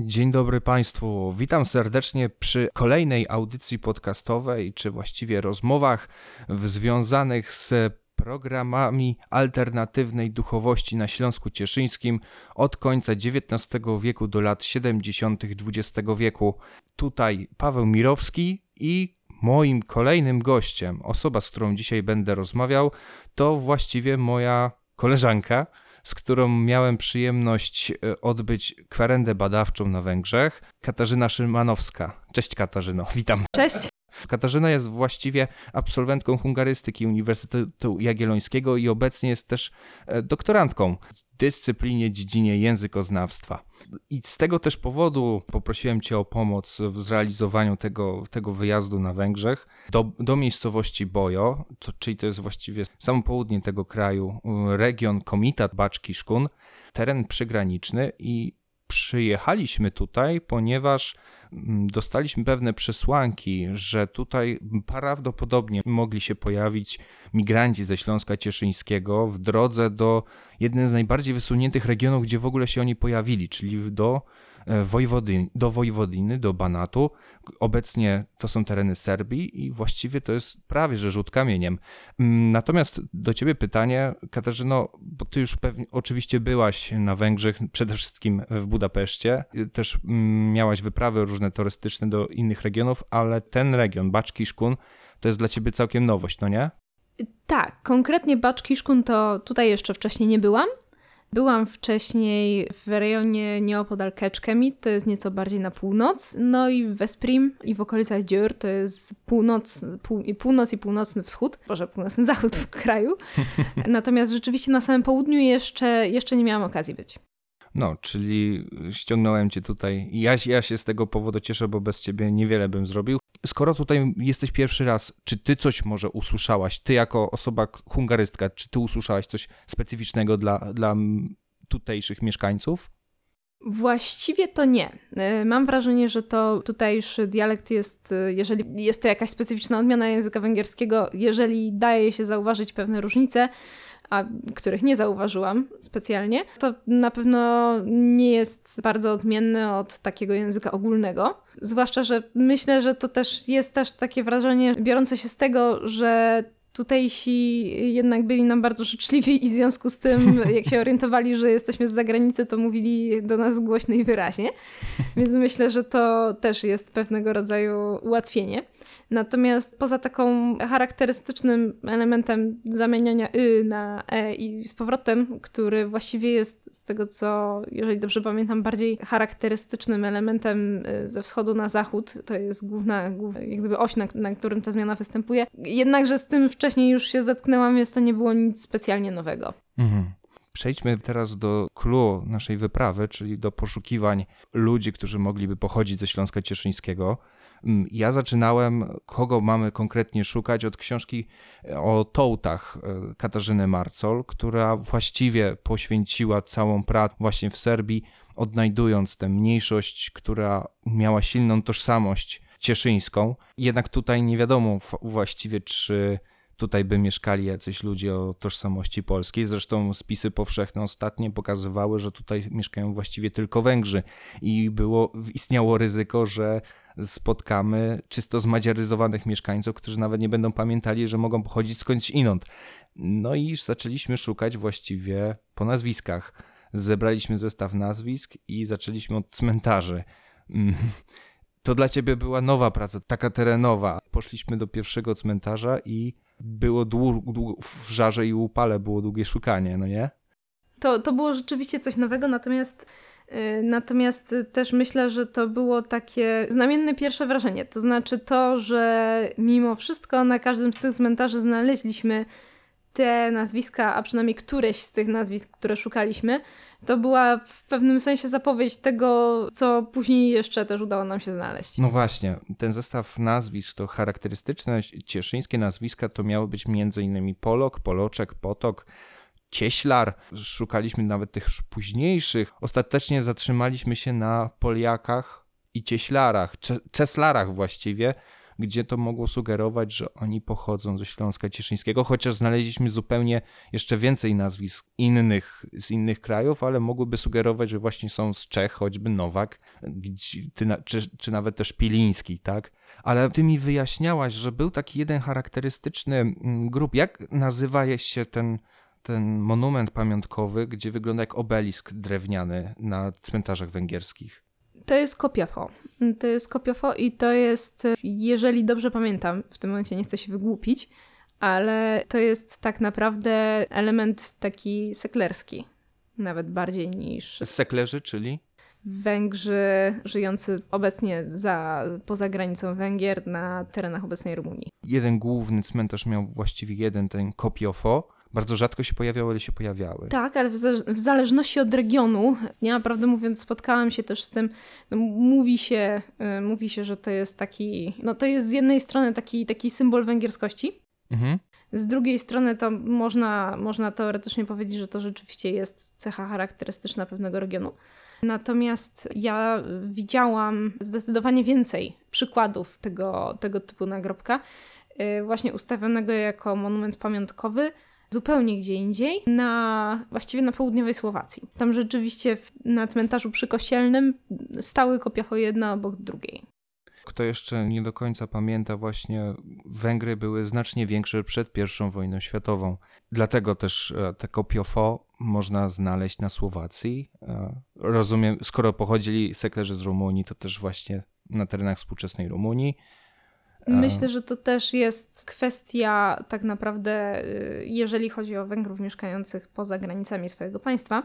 Dzień dobry Państwu. Witam serdecznie przy kolejnej audycji podcastowej, czy właściwie rozmowach związanych z programami alternatywnej duchowości na Śląsku Cieszyńskim od końca XIX wieku do lat 70. XX wieku. Tutaj Paweł Mirowski i moim kolejnym gościem, osoba, z którą dzisiaj będę rozmawiał, to właściwie moja koleżanka z którą miałem przyjemność e, odbyć kwerendę badawczą na Węgrzech, Katarzyna Szymanowska. Cześć Katarzyno, witam. Cześć. Katarzyna jest właściwie absolwentką hungarystyki Uniwersytetu Jagiellońskiego i obecnie jest też e, doktorantką w dyscyplinie dziedzinie językoznawstwa. I z tego też powodu poprosiłem Cię o pomoc w zrealizowaniu tego, tego wyjazdu na Węgrzech. Do, do miejscowości Bojo, to, czyli to jest właściwie samo południe tego kraju, region Komitat Baczki-Szkun, teren przygraniczny i przyjechaliśmy tutaj, ponieważ mm, dostaliśmy pewne przesłanki, że tutaj prawdopodobnie mogli się pojawić migranci ze Śląska Cieszyńskiego w drodze do jednego z najbardziej wysuniętych regionów, gdzie w ogóle się oni pojawili, czyli do E, Wojwodyn, do Wojwodiny, do Banatu. Obecnie to są tereny Serbii i właściwie to jest prawie że rzut kamieniem. Mm, natomiast do ciebie pytanie, Katarzyno, bo ty już pewnie oczywiście byłaś na Węgrzech, przede wszystkim w Budapeszcie, też mm, miałaś wyprawy różne turystyczne do innych regionów, ale ten region, Baczki Szkun, to jest dla ciebie całkiem nowość, no nie? Tak, konkretnie Baczki Szkun to tutaj jeszcze wcześniej nie byłam, Byłam wcześniej w rejonie nieopodal Keczkemit, to jest nieco bardziej na północ, no i w Veszprém i w okolicach Dziur, to jest północ, pół, północ i północny wschód, może północny zachód w kraju. Natomiast rzeczywiście na samym południu jeszcze, jeszcze nie miałam okazji być. No, czyli ściągnąłem cię tutaj. Ja, ja się z tego powodu cieszę, bo bez ciebie niewiele bym zrobił. Skoro tutaj jesteś pierwszy raz, czy ty coś może usłyszałaś? Ty jako osoba hungarystka, czy ty usłyszałaś coś specyficznego dla, dla tutejszych mieszkańców? Właściwie to nie. E, mam wrażenie, że to tutejszy dialekt jest, e, jeżeli jest to jakaś specyficzna odmiana języka węgierskiego, jeżeli daje się zauważyć pewne różnice, a których nie zauważyłam specjalnie, to na pewno nie jest bardzo odmienny od takiego języka ogólnego. Zwłaszcza, że myślę, że to też jest też takie wrażenie biorące się z tego, że tutejsi jednak byli nam bardzo życzliwi i w związku z tym, jak się orientowali, że jesteśmy z zagranicy, to mówili do nas głośno i wyraźnie. Więc myślę, że to też jest pewnego rodzaju ułatwienie. Natomiast poza taką charakterystycznym elementem zamieniania y na e i z powrotem, który właściwie jest z tego co, jeżeli dobrze pamiętam, bardziej charakterystycznym elementem y, ze wschodu na zachód, to jest główna, jak gdyby oś, na, na którym ta zmiana występuje. Jednakże z tym wcześniej już się zetknęłam, więc to nie było nic specjalnie nowego. Mhm. Przejdźmy teraz do clue naszej wyprawy, czyli do poszukiwań ludzi, którzy mogliby pochodzić ze Śląska Cieszyńskiego. Mm, ja zaczynałem, kogo mamy konkretnie szukać, od książki e, o tołtach e, Katarzyny Marcol, która właściwie poświęciła całą pracę właśnie w Serbii, odnajdując tę mniejszość, która miała silną tożsamość cieszyńską. Jednak tutaj nie wiadomo właściwie, czy tutaj by mieszkali jacyś ludzie o tożsamości polskiej. Zresztą spisy powszechne ostatnie pokazywały, że tutaj mieszkają właściwie tylko Węgrzy i było, istniało ryzyko, że spotkamy czysto zmadziaryzowanych mieszkańców, którzy nawet nie będą pamiętali, że mogą pochodzić skądś inąd. No i zaczęliśmy szukać właściwie po nazwiskach. Zebraliśmy zestaw nazwisk i zaczęliśmy od cmentarzy. Mm. To dla ciebie była nowa praca, taka terenowa. Poszliśmy do pierwszego cmentarza i było długo, dłu w żarze i upale było długie szukanie, no nie? To, to było rzeczywiście coś nowego, natomiast Y, natomiast też myślę, że to było takie znamienne pierwsze wrażenie. To znaczy to, że mimo wszystko na każdym z tych cmentarzy znaleźliśmy te nazwiska, a przynajmniej któreś z tych nazwisk, które szukaliśmy, to była w pewnym sensie zapowiedź tego, co później jeszcze też udało nam się znaleźć. No właśnie, ten zestaw nazwisk to charakterystyczne cieszyńskie nazwiska to miały być m.in. Polok, Poloczek, Potok, Cieślar, szukaliśmy nawet tych późniejszych. Ostatecznie zatrzymaliśmy się na Poliakach i Cieślarach, Czeslarach właściwie, gdzie to mogło sugerować, że oni pochodzą ze Śląska Cieszyńskiego, chociaż znaleźliśmy zupełnie jeszcze więcej nazwisk innych z innych krajów, ale mogłyby sugerować, że właśnie są z Czech, choćby Nowak, czy, czy nawet też Piliński, tak? Ale ty mi wyjaśniałaś, że był taki jeden charakterystyczny mm, grup. Jak nazywa się ten ten monument pamiątkowy, gdzie wygląda jak obelisk drewniany na cmentarzach węgierskich. To jest kopiafo. To jest kopiafo i to jest, jeżeli dobrze pamiętam, w tym momencie nie chcę się wygłupić, ale to jest tak naprawdę element taki seklerski. Nawet bardziej niż. Seklerzy, czyli? Węgrzy żyjący obecnie za, poza granicą Węgier na terenach obecnej Rumunii. Jeden główny cmentarz miał właściwie jeden ten kopiofo, bardzo rzadko się pojawiały, ale się pojawiały. Tak, ale w, w zależności od regionu, ja naprawdę mówiąc, spotkałam się też z tym, no, mówi, się, y, mówi się, że to jest taki, no to jest z jednej strony taki, taki symbol węgierskości, mhm. z drugiej strony to można, można teoretycznie powiedzieć, że to rzeczywiście jest cecha charakterystyczna pewnego regionu. Natomiast ja widziałam zdecydowanie więcej przykładów tego, tego typu nagrobka, y, właśnie ustawionego jako monument pamiątkowy, zupełnie gdzie indziej, na właściwie na południowej Słowacji. Tam rzeczywiście na cmentarzu przykościelnym stały kopiacho jedna obok drugiej. Kto jeszcze nie do końca pamięta, właśnie Węgry były znacznie większe przed I wojną światową. Dlatego też e, te kopiofo można znaleźć na Słowacji. E, rozumiem, skoro pochodzili seklerzy z Rumunii, to też właśnie na terenach współczesnej Rumunii. Myślę, że to też jest kwestia tak naprawdę, y, jeżeli chodzi o Węgrów mieszkających poza granicami swojego państwa,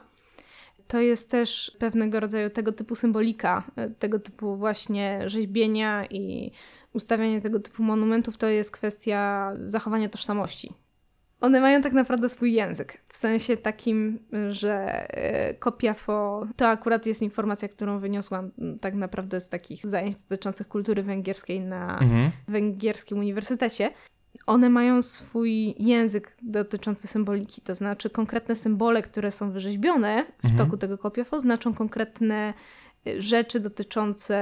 to jest też pewnego rodzaju tego typu symbolika, y, tego typu właśnie rzeźbienia i ustawianie tego typu monumentów, to jest kwestia zachowania tożsamości one mają tak naprawdę swój język. W sensie takim, że e, kopiafo to akurat jest informacja, którą wyniosłam tak naprawdę z takich zajęć dotyczących kultury węgierskiej na mhm. węgierskim uniwersytecie. One mają swój język dotyczący symboliki, to znaczy konkretne symbole, które są wyrzeźbione w mhm. toku tego kopiafo, znaczą konkretne rzeczy dotyczące,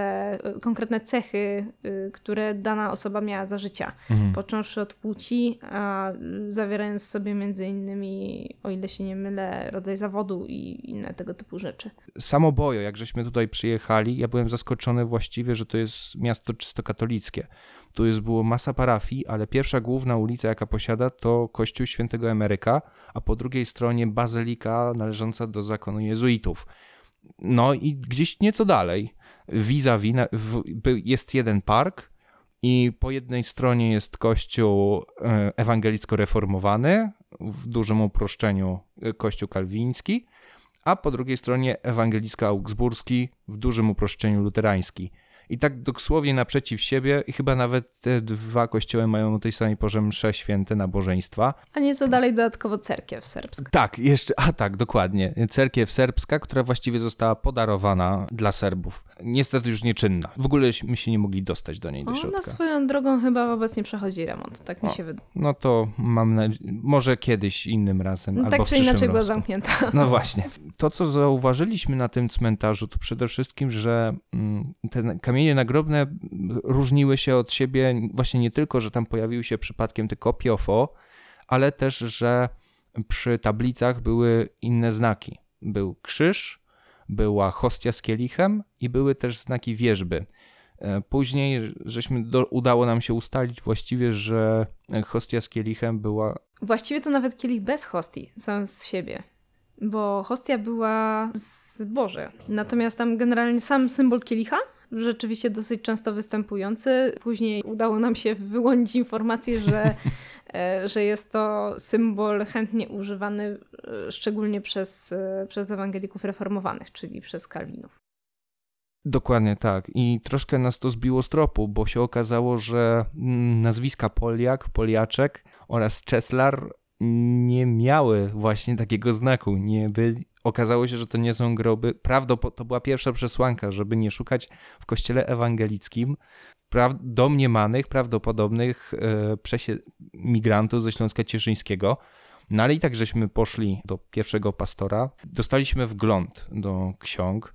e, konkretne cechy, e, które dana osoba miała za życia. Mhm. Począwszy od płci, a zawierając w sobie między innymi, o ile się nie mylę, rodzaj zawodu i inne tego typu rzeczy. Samo Bojo, jak żeśmy tutaj przyjechali, ja byłem zaskoczony właściwie, że to jest miasto czysto katolickie. Tu jest było masa parafii, ale pierwsza główna ulica, jaka posiada, to kościół świętego Emeryka, a po drugiej stronie bazylika należąca do zakonu jezuitów. No i gdzieś nieco dalej, vis-a-vis, jest jeden park i po jednej stronie jest kościół e, ewangelicko-reformowany, w dużym uproszczeniu e, kościół kalwiński, a po drugiej stronie ewangelicko-augsburski, w dużym uproszczeniu luterański. I tak dosłownie naprzeciw siebie i chyba nawet te dwa kościoły mają o tej samej porze msze święte nabożeństwa. A nieco dalej dodatkowo cerkiew serbska. Tak, jeszcze, a tak, dokładnie. Cerkiew serbska, która właściwie została podarowana dla Serbów. Niestety już nieczynna. W ogóle my się nie mogli dostać do niej do środka. Ona swoją drogą chyba obecnie przechodzi remont, tak mi się wydaje. No to mam nadzieję, może kiedyś innym razem, no, albo Tak czy inaczej była zamknięta. No właśnie. To, co zauważyliśmy na tym cmentarzu, to przede wszystkim, że mm, ten kamienie nagrobne różniły się od siebie właśnie nie tylko, że tam pojawiły się przypadkiem te kopie OFO, ale też, że przy tablicach były inne znaki. Był krzyż, była hostia z kielichem i były też znaki wierzby. E, później żeśmy do, udało nam się ustalić właściwie, że hostia z kielichem była. Właściwie to nawet kielich bez hostii, sam z siebie. Bo hostia była z Boże. Natomiast tam generalnie sam symbol kielicha rzeczywiście dosyć często występujący. Później udało nam się wyłonić informację, że, e, że jest to symbol chętnie używany e, szczególnie przez, e, przez ewangelików reformowanych, czyli przez Kalwinów. Dokładnie tak. I troszkę nas to zbiło z tropu, bo się okazało, że mm, nazwiska Poliak, Poliaczek oraz Czeslar nie miały właśnie takiego znaku. Nie byli, okazało się, że to nie są groby. Prawdopodobnie to była pierwsza przesłanka, żeby nie szukać w kościele ewangelickim pra domniemanych, prawdopodobnych e, migrantów ze Śląska Cieszyńskiego. No ale i tak żeśmy poszli do pierwszego pastora, dostaliśmy wgląd do ksiąg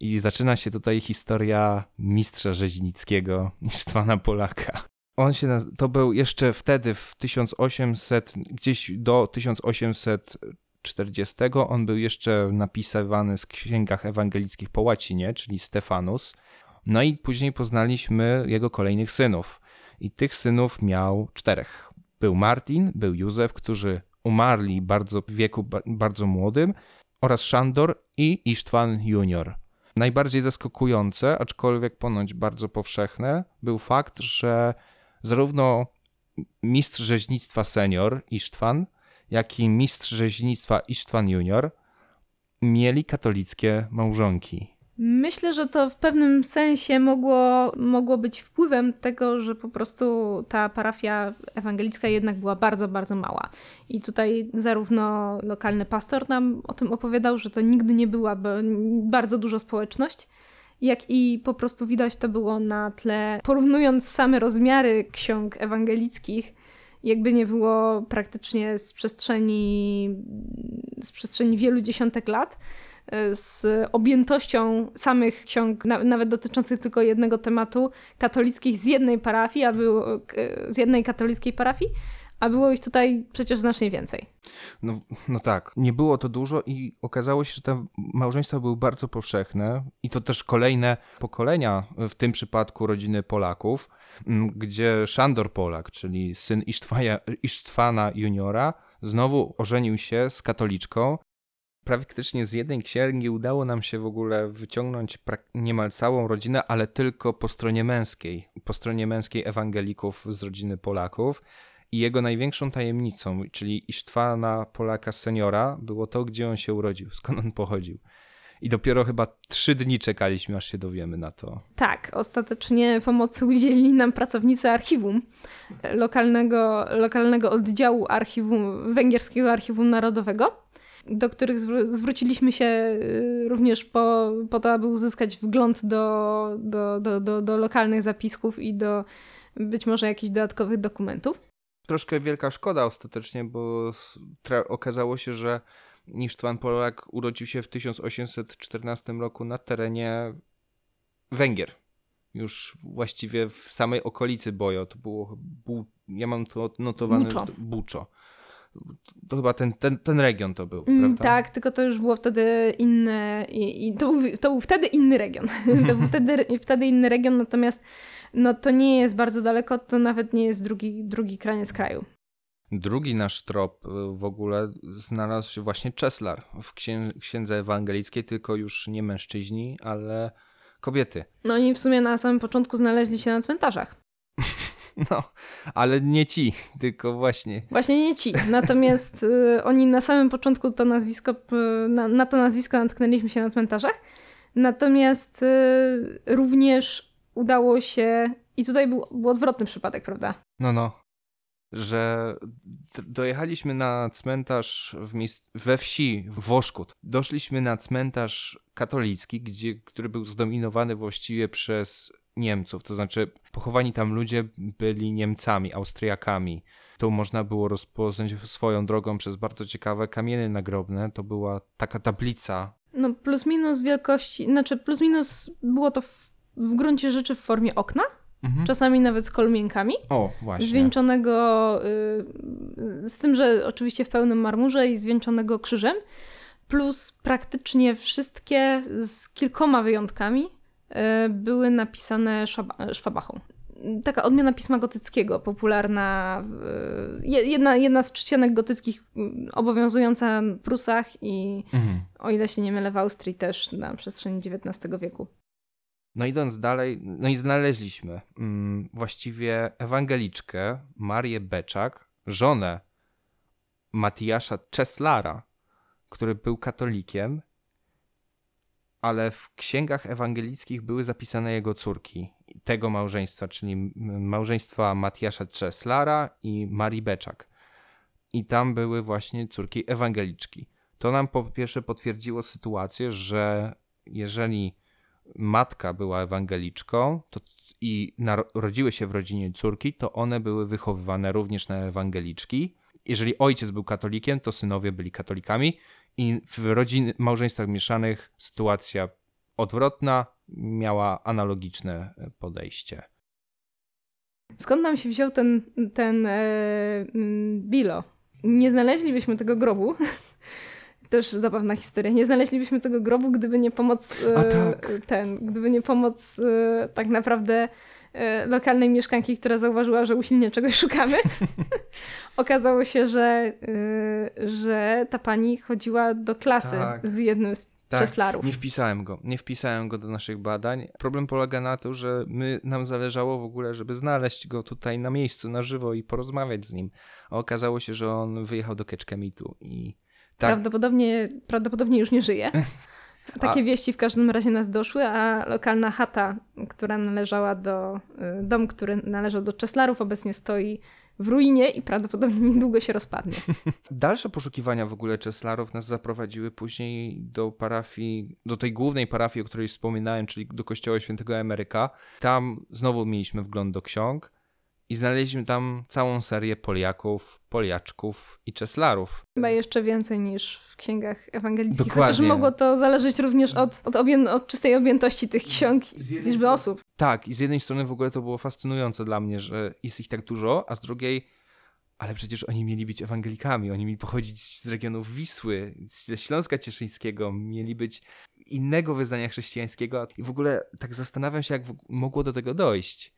i zaczyna się tutaj historia mistrza rzeźnickiego, Istwana Polaka. On się naz- to był jeszcze wtedy w 1800, gdzieś do 1840 on był jeszcze napisywany w księgach ewangelickich po łacinie, czyli Stefanus. No i później poznaliśmy jego kolejnych synów. I tych synów miał czterech. Był Martin, był Józef, którzy umarli bardzo w wieku ba- bardzo młodym, oraz Szandor i Isztwan junior. Najbardziej zaskakujące, aczkolwiek ponoć bardzo powszechne, był fakt, że zarówno mistrz rzeźnictwa senior Isztwan, jak i mistrz rzeźnictwa Isztwan junior mieli katolickie małżonki. Myślę, że to w pewnym sensie mogło, mogło być wpływem tego, że po prostu ta parafia ewangelicka jednak była bardzo, bardzo mała. I tutaj zarówno lokalny pastor nam o tym opowiadał, że to nigdy nie była bardzo duża społeczność, jak i po prostu widać to było na tle, porównując same rozmiary ksiąg ewangelickich, jakby nie było praktycznie z przestrzeni, z przestrzeni wielu dziesiątek lat, z objętością samych ksiąg, nawet dotyczących tylko jednego tematu, katolickich z jednej parafii, a było, z jednej katolickiej parafii, a było ich tutaj przecież znacznie więcej. No, no tak, nie było to dużo i okazało się, że te małżeństwa były bardzo powszechne i to też kolejne pokolenia, w tym przypadku rodziny Polaków, gdzie Szandor Polak, czyli syn Isztwaja, Isztwana juniora, znowu ożenił się z katoliczką praktycznie z jednej księgi udało nam się w ogóle wyciągnąć niemal całą rodzinę, ale tylko po stronie męskiej, po stronie męskiej ewangelików z rodziny Polaków. I jego największą tajemnicą, czyli Isztwana Polaka seniora, było to, gdzie on się urodził, skąd on pochodził. I dopiero chyba trzy dni czekaliśmy, aż się dowiemy na to. Tak, ostatecznie pomocy udzielili nam pracownicy archiwum, lokalnego, lokalnego oddziału archiwum, węgierskiego archiwum narodowego do których zwróciliśmy się y, również po, po to, aby uzyskać wgląd do, do, do, do, do lokalnych zapisków i do być może jakichś dodatkowych dokumentów. Troszkę wielka szkoda ostatecznie, bo okazało się, że Nisztwan Polak urodził się w 1814 roku na terenie Węgier. Już właściwie w samej okolicy Bojo. To było, ja mam to odnotowane, Buczo. Buczo to chyba ten, ten, ten region to był, mm, prawda? Tak, tylko to już było wtedy inne, i, i to, był, to był wtedy inny region. to był wtedy, wtedy inny region, natomiast no, to nie jest bardzo daleko, to nawet nie jest drugi, drugi kraniec kraju. Drugi nasz trop y, w ogóle znalazł się właśnie Czeslar w księ księdze ewangelickiej, tylko już nie mężczyźni, ale kobiety. No oni w sumie na samym początku znaleźli się na cmentarzach. No, ale nie ci, tylko właśnie. Właśnie nie ci. Natomiast y, oni na samym początku to nazwisko, y, na, na, to nazwisko natknęliśmy się na cmentarzach. Natomiast y, również udało się, i tutaj był, był odwrotny przypadek, prawda? No, no. Że dojechaliśmy na cmentarz w we wsi Woszkut. Doszliśmy na cmentarz katolicki, gdzie, który był zdominowany właściwie przez Niemców, to znaczy pochowani tam ludzie byli Niemcami, Austriakami. Tu można było rozpoznać swoją drogą przez bardzo ciekawe kamienie nagrobne. To była taka tablica. No plus minus wielkości, znaczy plus minus było to w, w gruncie rzeczy w formie okna, mhm. czasami nawet z kolumienkami. O, właśnie. Zwieńczonego y, z tym, że oczywiście w pełnym marmurze i zwieńczonego krzyżem. Plus praktycznie wszystkie z kilkoma wyjątkami były napisane szwabachą. Taka odmiana pisma gotyckiego, popularna, jedna, jedna z czcionek gotyckich mm, obowiązująca w Prusach i mhm. o ile się nie mylę w Austrii też na przestrzeni XIX wieku. No idąc dalej, no i znaleźliśmy mm, właściwie ewangeliczkę Marię Beczak, żonę Matiasza Czeslara, który był katolikiem ale w księgach ewangelickich były zapisane jego córki tego małżeństwa, czyli małżeństwa Matiasza Czeslara i Marii Beczak. I tam były właśnie córki ewangeliczki. To nam po pierwsze potwierdziło sytuację, że jeżeli matka była ewangeliczką to i narodziły się w rodzinie córki, to one były wychowywane również na ewangeliczki. Jeżeli ojciec był katolikiem, to synowie byli katolikami i w rodzin, małżeństwach mieszanych sytuacja odwrotna miała analogiczne podejście. Skąd nam się wziął ten, ten e, Bilo? Nie znaleźlibyśmy tego grobu. Też zabawna historia. Nie znaleźlibyśmy tego grobu, gdyby nie pomoc e, tak. ten, gdyby nie pomoc e, tak naprawdę e, lokalnej mieszkanki, która zauważyła, że usilnie czegoś szukamy. Okazało się, że, że ta pani chodziła do klasy Tak. z jednym z Tak, Czeslarów. Nie wpisałem go. Nie wpisałem go do naszych badań. Problem polega na tym, że my, nam zależało w ogóle, żeby znaleźć go tutaj na miejscu, na żywo i porozmawiać z nim. A okazało się, że on wyjechał do Keczkemitu i tak, Prawdopodobnie, prawdopodobnie już nie żyje. Takie A- wieści w każdym razie nas doszły, a lokalna chata, która należała do, y, dom, który należał do Czeslarów, obecnie stoi w ruinie i prawdopodobnie niedługo się rozpadnie. Dalsze poszukiwania w ogóle Czeslarów nas zaprowadziły później do parafii, do tej głównej parafii, o której wspominałem, czyli do kościoła świętego Emeryka. Tam znowu mieliśmy wgląd do ksiąg i znaleźliśmy tam całą serię Poliaków, Poliaczków i Czeslarów. Chyba jeszcze więcej niż w księgach ewangelickich, Dokładnie. chociaż mogło to zależeć również od, od, obję- od czystej objętości tych ksiąg i Z jednej liczby strony- osób. Tak, i z jednej strony w ogóle to było fascynujące dla mnie, że jest ich tak dużo, a z drugiej, ale przecież oni mieli być ewangelikami, oni mieli pochodzić z regionów Wisły, ze Śląska Cieszyńskiego, mieli być innego wyznania chrześcijańskiego i w ogóle tak zastanawiam się, jak w- mogło do tego dojść,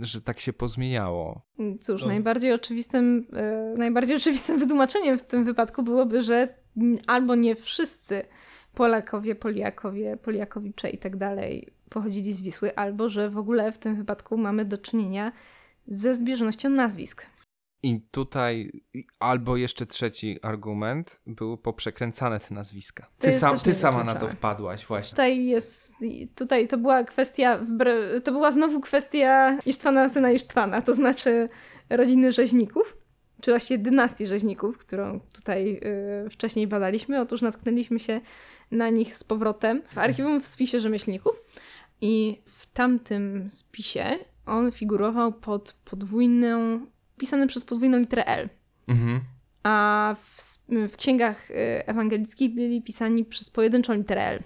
że tak się pozmieniało. Cóż, No. najbardziej, oczywistym, e, najbardziej oczywistym wytłumaczeniem w tym wypadku byłoby, że albo nie wszyscy Polakowie, Poliakowie, Poliakowicze i tak dalej pochodzili z Wisły, albo że w ogóle w tym wypadku mamy do czynienia ze zbieżnością nazwisk. I tutaj, albo jeszcze trzeci argument, były poprzekręcane te nazwiska. Ty, sam, ty sama na to niewykluczone. wpadłaś, właśnie. Tutaj jest, tutaj to była kwestia, to była znowu kwestia Isztwana, syna Isztwana, to znaczy rodziny rzeźników, czy właściwie dynastii rzeźników, którą tutaj y, wcześniej badaliśmy. Otóż natknęliśmy się na nich z powrotem w archiwum w spisie rzemieślników i w tamtym spisie on figurował pod podwójną, pisany przez podwójną literę L. Mhm. A w, w księgach y, ewangelickich byli pisani przez pojedynczą literę L.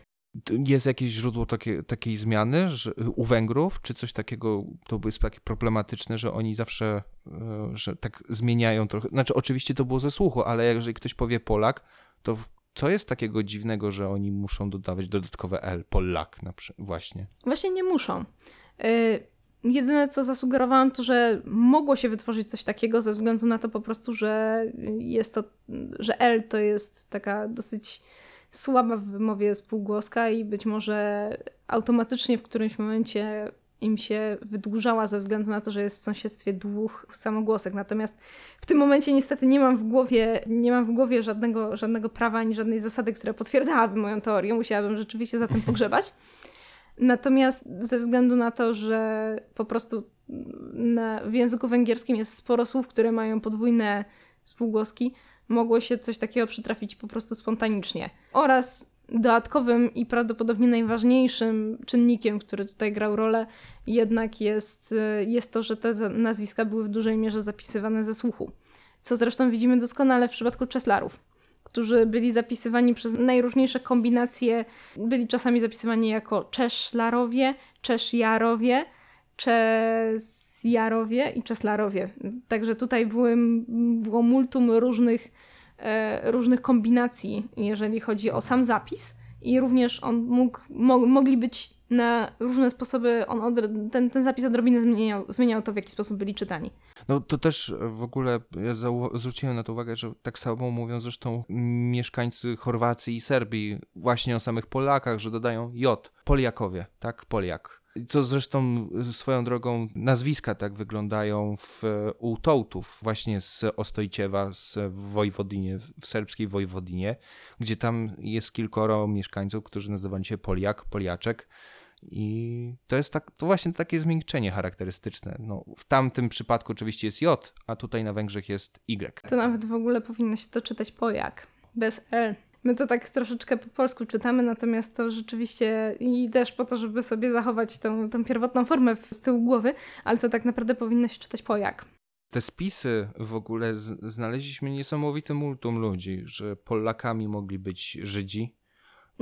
Jest jakieś źródło takie, takiej zmiany że, u Węgrów, czy coś takiego, to jest takie problematyczne, że oni zawsze, e, że tak zmieniają trochę, znaczy oczywiście to było ze słuchu, ale jeżeli ktoś powie Polak, to co jest takiego dziwnego, że oni muszą dodawać dodatkowe L, Polak na przykład, właśnie. Właśnie nie muszą. Y, Jedyne, co zasugerowałam, to, że mogło się wytworzyć coś takiego ze względu na to po prostu, że jest to, że L to jest taka dosyć słaba w wymowie spółgłoska i być może automatycznie w którymś momencie im się wydłużała ze względu na to, że jest w sąsiedztwie dwóch samogłosek. Natomiast w tym momencie niestety nie mam w głowie, nie mam w głowie żadnego, żadnego prawa ani żadnej zasady, która potwierdzałaby moją teorię. Musiałabym rzeczywiście za tym pogrzebać. Natomiast ze względu na to, że po prostu na, w języku węgierskim jest sporo słów, które mają podwójne spółgłoski, mogło się coś takiego przytrafić po prostu spontanicznie. Oraz dodatkowym i prawdopodobnie najważniejszym czynnikiem, który tutaj grał rolę, jednak jest, y, jest to, że te nazwiska były w dużej mierze zapisywane ze słuchu. Co zresztą widzimy doskonale w przypadku Czeslarów, którzy byli zapisywani przez najróżniejsze kombinacje. Byli czasami zapisywani jako Czeszlarowie, Czeszjarowie, Czesjarowie i Czeslarowie. Także tutaj było multum różnych, e, różnych kombinacji, jeżeli chodzi o sam zapis. I również on mógł, mo, mogli być na różne sposoby, on ten, ten zapis odrobinę zmieniał, zmieniał to, w jaki sposób byli czytani. No to też w ogóle ja zwróciłem na to uwagę, że tak samo mówią zresztą mieszkańcy Chorwacji i Serbii właśnie o samych Polakach, że dodają J, Poliakowie, tak, Poliak. Co zresztą swoją drogą nazwiska tak wyglądają w, u Tołtów, właśnie z Ostojciewa, z Wojwodinie, w serbskiej Wojwodinie, gdzie tam jest kilkoro mieszkańców, którzy nazywali się Poliak, Poliaczek. I to jest tak, to właśnie takie zmiękczenie charakterystyczne. No, w tamtym przypadku oczywiście jest J, a tutaj na Węgrzech jest Y. To nawet w ogóle powinno się to czytać pojak, bez L. My to tak troszeczkę po polsku czytamy, natomiast to rzeczywiście i też po to, żeby sobie zachować tą, tą pierwotną formę z tyłu głowy, ale to tak naprawdę powinno się czytać pojak. Te spisy w ogóle znaleźliśmy niesamowity multum ludzi, że Polakami mogli być Żydzi,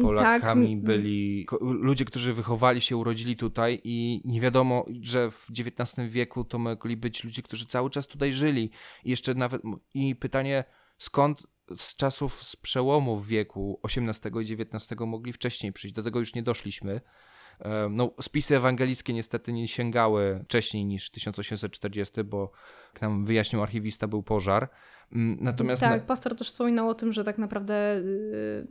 Polakami Tak. byli ludzie, którzy wychowali się, urodzili tutaj i nie wiadomo, że w XIX wieku to mogli być ludzie, którzy cały czas tutaj żyli. I jeszcze nawet i pytanie, skąd z czasów z przełomu wieku XVIII i XIX mogli wcześniej przyjść. Do tego już nie doszliśmy. No, spisy ewangelickie niestety nie sięgały wcześniej niż 1840, bo jak nam wyjaśnił archiwista, był pożar. Mm, Natomiast tak, na- pastor też wspominał o tym, że tak naprawdę, y,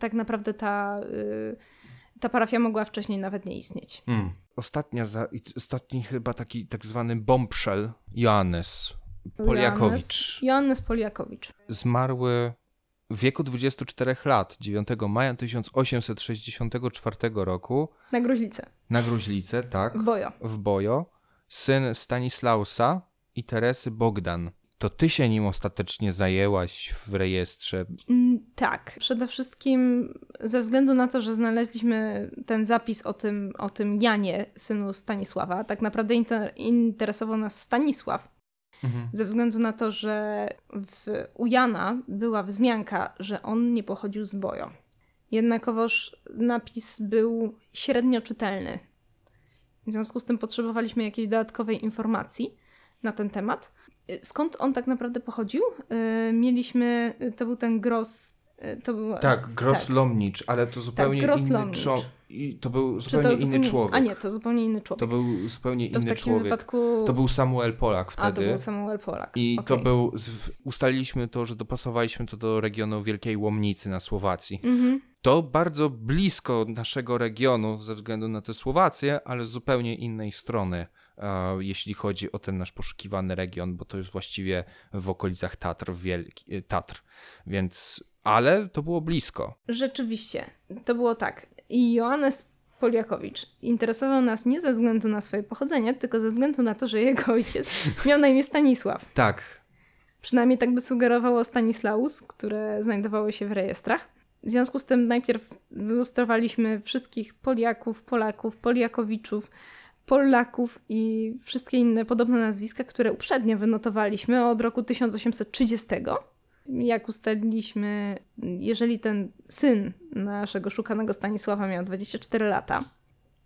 tak naprawdę ta, y, ta parafia mogła wcześniej nawet nie istnieć. Mm. Ostatnia za, ostatni chyba taki tak zwany bombshell, Joannes Poliakowicz. Joannes, Joannes Poliakowicz. Zmarły w wieku 24 lat, 9 maja 1864 roku Na gruźlicę. na Gruźlicę, tak, W Bojo. w Bojo, syn Stanislausa i Teresy Bogdan. To ty się nim ostatecznie zajęłaś w rejestrze. Mm, Tak, przede wszystkim ze względu na to, że znaleźliśmy ten zapis o tym, o tym Janie, synu Stanisława, tak naprawdę inter interesował nas Stanisław, ze względu na to, że w, u Jana była wzmianka, że on nie pochodził z Bojo. Jednakowoż napis był średnio czytelny. W związku z tym potrzebowaliśmy jakiejś dodatkowej informacji na ten temat. Skąd on tak naprawdę pochodził? Y, Mieliśmy, y, to był ten Gros, y, to był... Tak, Gross tak. Lomnicz, ale to zupełnie Gross inny człowiek. I to był zupełnie to inny człowiek. A nie, to zupełnie inny człowiek. To był zupełnie To inny człowiek. wypadku... To był Samuel Polak wtedy. A, to był Samuel Polak. I to Okej. był, ustaliliśmy to, że dopasowaliśmy to do regionu Wielkiej Łomnicy na Słowacji. Mhm. To bardzo blisko naszego regionu ze względu na tę Słowację, ale z zupełnie innej strony, jeśli chodzi o ten nasz poszukiwany region, bo to jest właściwie w okolicach Tatr, Wielki, e, Tatr. Więc, ale to było blisko. Rzeczywiście, to było tak. I Joannes Poliakowicz interesował nas nie ze względu na swoje pochodzenie, tylko ze względu na to, że jego ojciec miał na imię Stanisław. Tak. Przynajmniej tak by sugerowało Stanislaus, które znajdowało się w rejestrach. W związku z tym najpierw zilustrowaliśmy wszystkich Poliaków, Polaków, Poliakowiczów, Polaków i wszystkie inne podobne nazwiska, które uprzednio wynotowaliśmy od roku 1830. Jak ustaliliśmy, jeżeli ten syn naszego szukanego Stanisława miał 24 lata,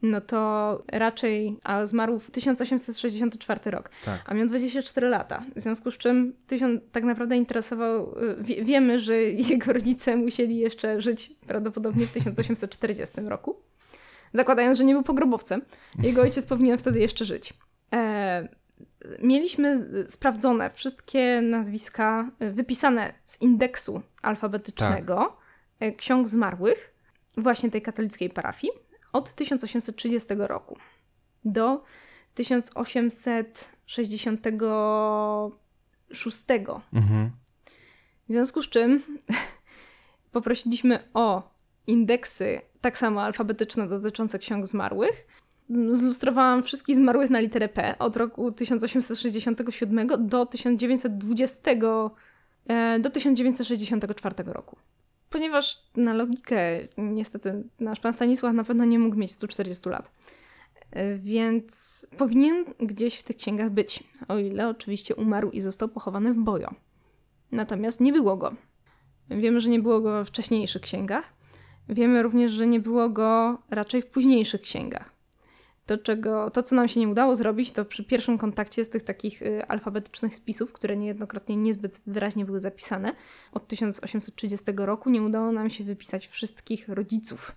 no to raczej, a zmarł w 1864 rok, Tak. a miał 24 lata. W związku z czym tysiąc, tak naprawdę interesował, wie, wiemy, że jego rodzice musieli jeszcze żyć prawdopodobnie w 1840 roku. Zakładając, że nie był pogrobowcem, jego ojciec powinien wtedy jeszcze żyć. E, mieliśmy sprawdzone wszystkie nazwiska y, wypisane z indeksu alfabetycznego e, ksiąg zmarłych, właśnie tej katolickiej parafii, od 1830 roku do 1866. Mhm. W związku z czym poprosiliśmy o indeksy tak samo alfabetyczne dotyczące ksiąg zmarłych. Zlustrowałam wszystkich zmarłych na literę P od roku 1867 do 1920 e, do 1964 roku. Ponieważ na logikę niestety nasz pan Stanisław na pewno nie mógł mieć 140 lat. E, Więc powinien gdzieś w tych księgach być, o ile oczywiście umarł i został pochowany w Bojo. Natomiast nie było go. Wiemy, że nie było go we wcześniejszych księgach. Wiemy również, że nie było go raczej w późniejszych księgach. To, czego, to, co nam się nie udało zrobić, to przy pierwszym kontakcie z tych takich y, alfabetycznych spisów, które niejednokrotnie niezbyt wyraźnie były zapisane, od 1830 roku nie udało nam się wypisać wszystkich rodziców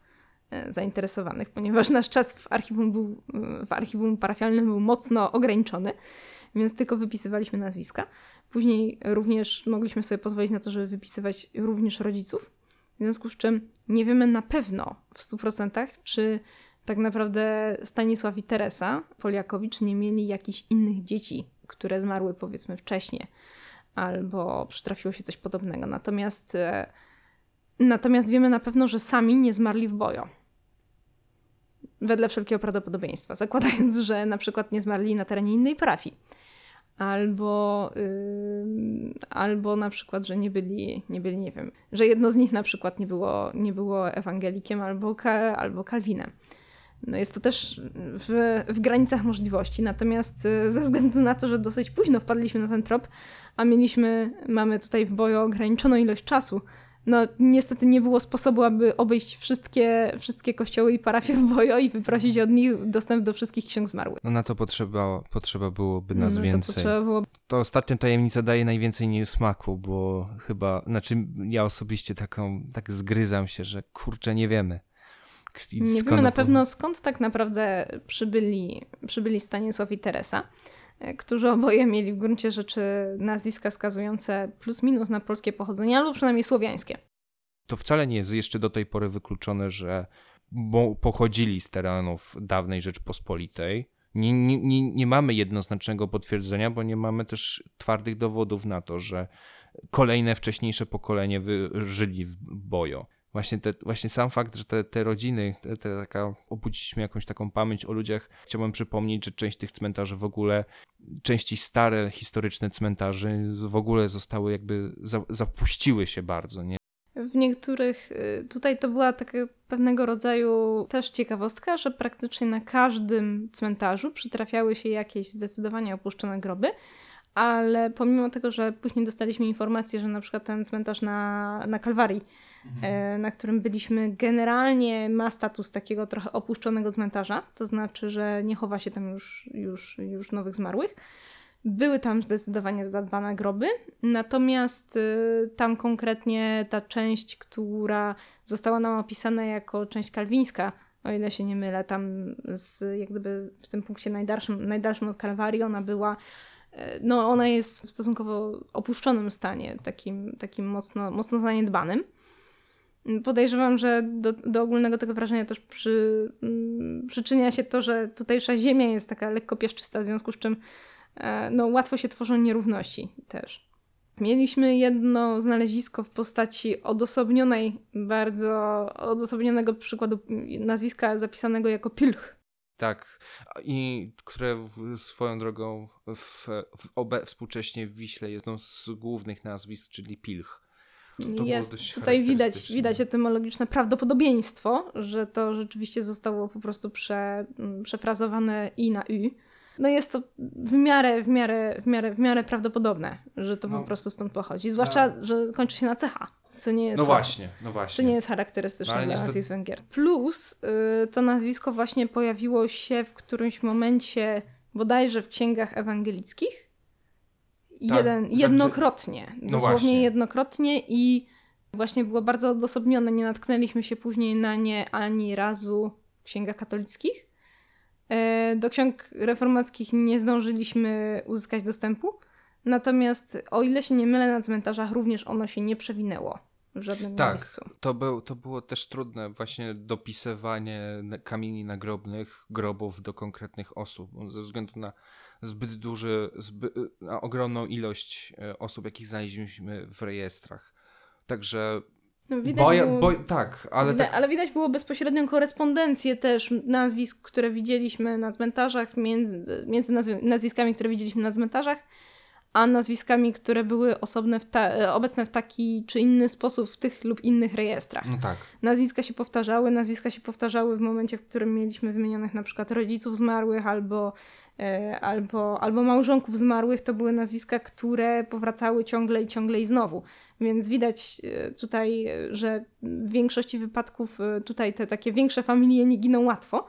y, zainteresowanych, ponieważ nasz czas w archiwum, był, w archiwum parafialnym był mocno ograniczony, więc tylko wypisywaliśmy nazwiska. Później również mogliśmy sobie pozwolić na to, żeby wypisywać również rodziców. W związku z czym nie wiemy na pewno w 100%, czy tak naprawdę Stanisław i Teresa Poliakowicz nie mieli jakichś innych dzieci, które zmarły powiedzmy wcześniej, albo przytrafiło się coś podobnego. Natomiast, e, natomiast wiemy na pewno, że sami nie zmarli w boju. Wedle wszelkiego prawdopodobieństwa, zakładając, że na przykład nie zmarli na terenie innej parafii albo, ym, albo na przykład, że nie byli, nie byli, nie wiem, że jedno z nich na przykład nie było, nie było ewangelikiem albo, ka, albo kalwinem. No jest to też w, w granicach możliwości, natomiast y, ze względu na to, że dosyć późno wpadliśmy na ten trop, a mieliśmy, mamy tutaj w boju ograniczoną ilość czasu, no niestety nie było sposobu, aby obejść wszystkie, wszystkie kościoły i parafie w Bojo i wyprosić od nich dostęp do wszystkich ksiąg zmarłych. No na to potrzeba, potrzeba byłoby nas no, więcej. To, było... to ostatnia tajemnica daje najwięcej niesmaku, bo chyba, znaczy ja osobiście taką, tak zgryzam się, że kurczę, nie wiemy. nie wiemy na pewno skąd tak naprawdę przybyli, przybyli Stanisław i Teresa. E, którzy oboje mieli w gruncie rzeczy nazwiska wskazujące plus minus na polskie pochodzenie, albo przynajmniej słowiańskie. To wcale nie jest jeszcze do tej pory wykluczone, że pochodzili z terenów dawnej Rzeczpospolitej. Nie, nie, nie, nie mamy jednoznacznego potwierdzenia, bo nie mamy też twardych dowodów na to, że kolejne wcześniejsze pokolenie żyli w Bojo właśnie, te, właśnie sam fakt, że te, te rodziny, te, te taka, obudziliśmy jakąś taką pamięć o ludziach. Chciałbym przypomnieć, że część tych cmentarzy w ogóle, części stare historyczne cmentarzy w ogóle zostały jakby, za, zapuściły się bardzo, nie? W niektórych, y, tutaj to była taka pewnego rodzaju też ciekawostka, że praktycznie na każdym cmentarzu przytrafiały się jakieś zdecydowanie opuszczone groby, ale pomimo tego, że później dostaliśmy informację, że na przykład ten cmentarz na, na Kalwarii mhm. E, na którym byliśmy, generalnie ma status takiego trochę opuszczonego cmentarza, to znaczy, że nie chowa się tam już, już, już nowych zmarłych. Były tam zdecydowanie zadbane groby, natomiast y, tam konkretnie ta część, która została nam opisana jako część kalwińska, o ile się nie mylę, tam z, jak gdyby w tym punkcie najdalszym, najdalszym od Kalwarii ona była e, no ona jest w stosunkowo opuszczonym stanie, takim, takim mocno, mocno zaniedbanym. Podejrzewam, że do, do ogólnego tego wrażenia też przy, mm, przyczynia się to, że tutejsza ziemia jest taka lekko piaszczysta, w związku z czym e, no, łatwo się tworzą nierówności też. Mieliśmy jedno znalezisko w postaci odosobnionej, bardzo odosobnionego przykładu nazwiska zapisanego jako Pilch. Tak, i które swoją drogą w, w obe, współcześnie w Wiśle jedną z głównych nazwisk, czyli Pilch. To, to jest tutaj widać, widać etymologiczne prawdopodobieństwo, że to rzeczywiście zostało po prostu prze, mm, przefrazowane i na y. No jest to w miarę, w miarę, w miarę, w miarę prawdopodobne, że to no. po prostu stąd pochodzi. Zwłaszcza, no. że kończy się na CH. Co nie jest no właśnie, no właśnie. Co nie jest charakterystyczne no, dla nazwisk Węgier. Plus y, to nazwisko właśnie pojawiło się w którymś momencie bodajże w księgach ewangelickich tak, jeden, jednokrotnie. No dosłownie właśnie. jednokrotnie i właśnie było bardzo odosobnione. Nie natknęliśmy się później na nie ani razu w księgach katolickich. E, do ksiąg reformackich nie zdążyliśmy uzyskać dostępu. Natomiast o ile się nie mylę, na cmentarzach również ono się nie przewinęło w żadnym tak, miejscu. To, był, to było też trudne właśnie dopisywanie kamieni nagrobnych, grobów do konkretnych osób, ze względu na zbyt duży, zbyt, na ogromną ilość e, osób, jakich znaleźliśmy w rejestrach. Także no, widać boja, było, boj, tak, ale widać, tak... ale widać było bezpośrednią korespondencję też nazwisk, które widzieliśmy na cmentarzach, między, między nazwiskami, które widzieliśmy na cmentarzach, a nazwiskami, które były osobne w ta, obecne w taki czy inny sposób w tych lub innych rejestrach. No tak. Nazwiska się powtarzały, nazwiska się powtarzały w momencie, w którym mieliśmy wymienionych na przykład rodziców zmarłych albo, e, albo, albo małżonków zmarłych. To były nazwiska, które powracały ciągle i ciągle i znowu. Więc widać e, tutaj, że w większości wypadków e, tutaj te takie większe familie nie giną łatwo.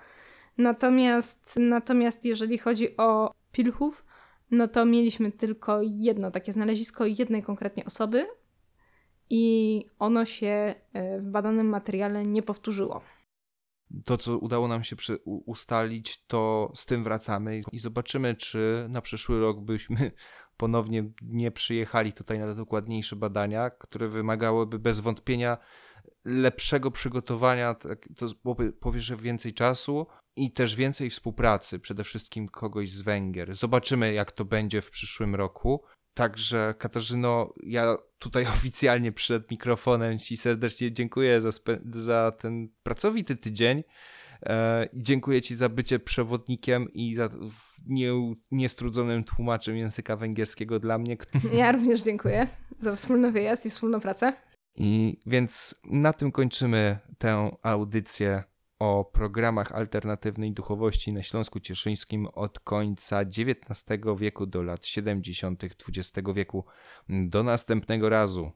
Natomiast, natomiast jeżeli chodzi o pilchów, no to mieliśmy tylko jedno takie znalezisko jednej konkretnie osoby i ono się e, w badanym materiale nie powtórzyło. To, co udało nam się ustalić, to z tym wracamy i zobaczymy, czy na przyszły rok byśmy ponownie nie przyjechali tutaj na dokładniejsze badania, które wymagałyby bez wątpienia lepszego przygotowania, tak, to po pierwsze więcej czasu i też więcej współpracy, przede wszystkim kogoś z Węgier. Zobaczymy, jak to będzie w przyszłym roku. Także Katarzyno, ja tutaj oficjalnie przed mikrofonem Ci serdecznie dziękuję za, za ten pracowity tydzień. E, dziękuję Ci za bycie przewodnikiem i za nie, niestrudzonym tłumaczem języka węgierskiego dla mnie. Ja również dziękuję za wspólny wyjazd i wspólną pracę. I więc na tym kończymy tę audycję o programach alternatywnej duchowości na Śląsku Cieszyńskim od końca XIX wieku do lat 70. XX wieku. Do następnego razu.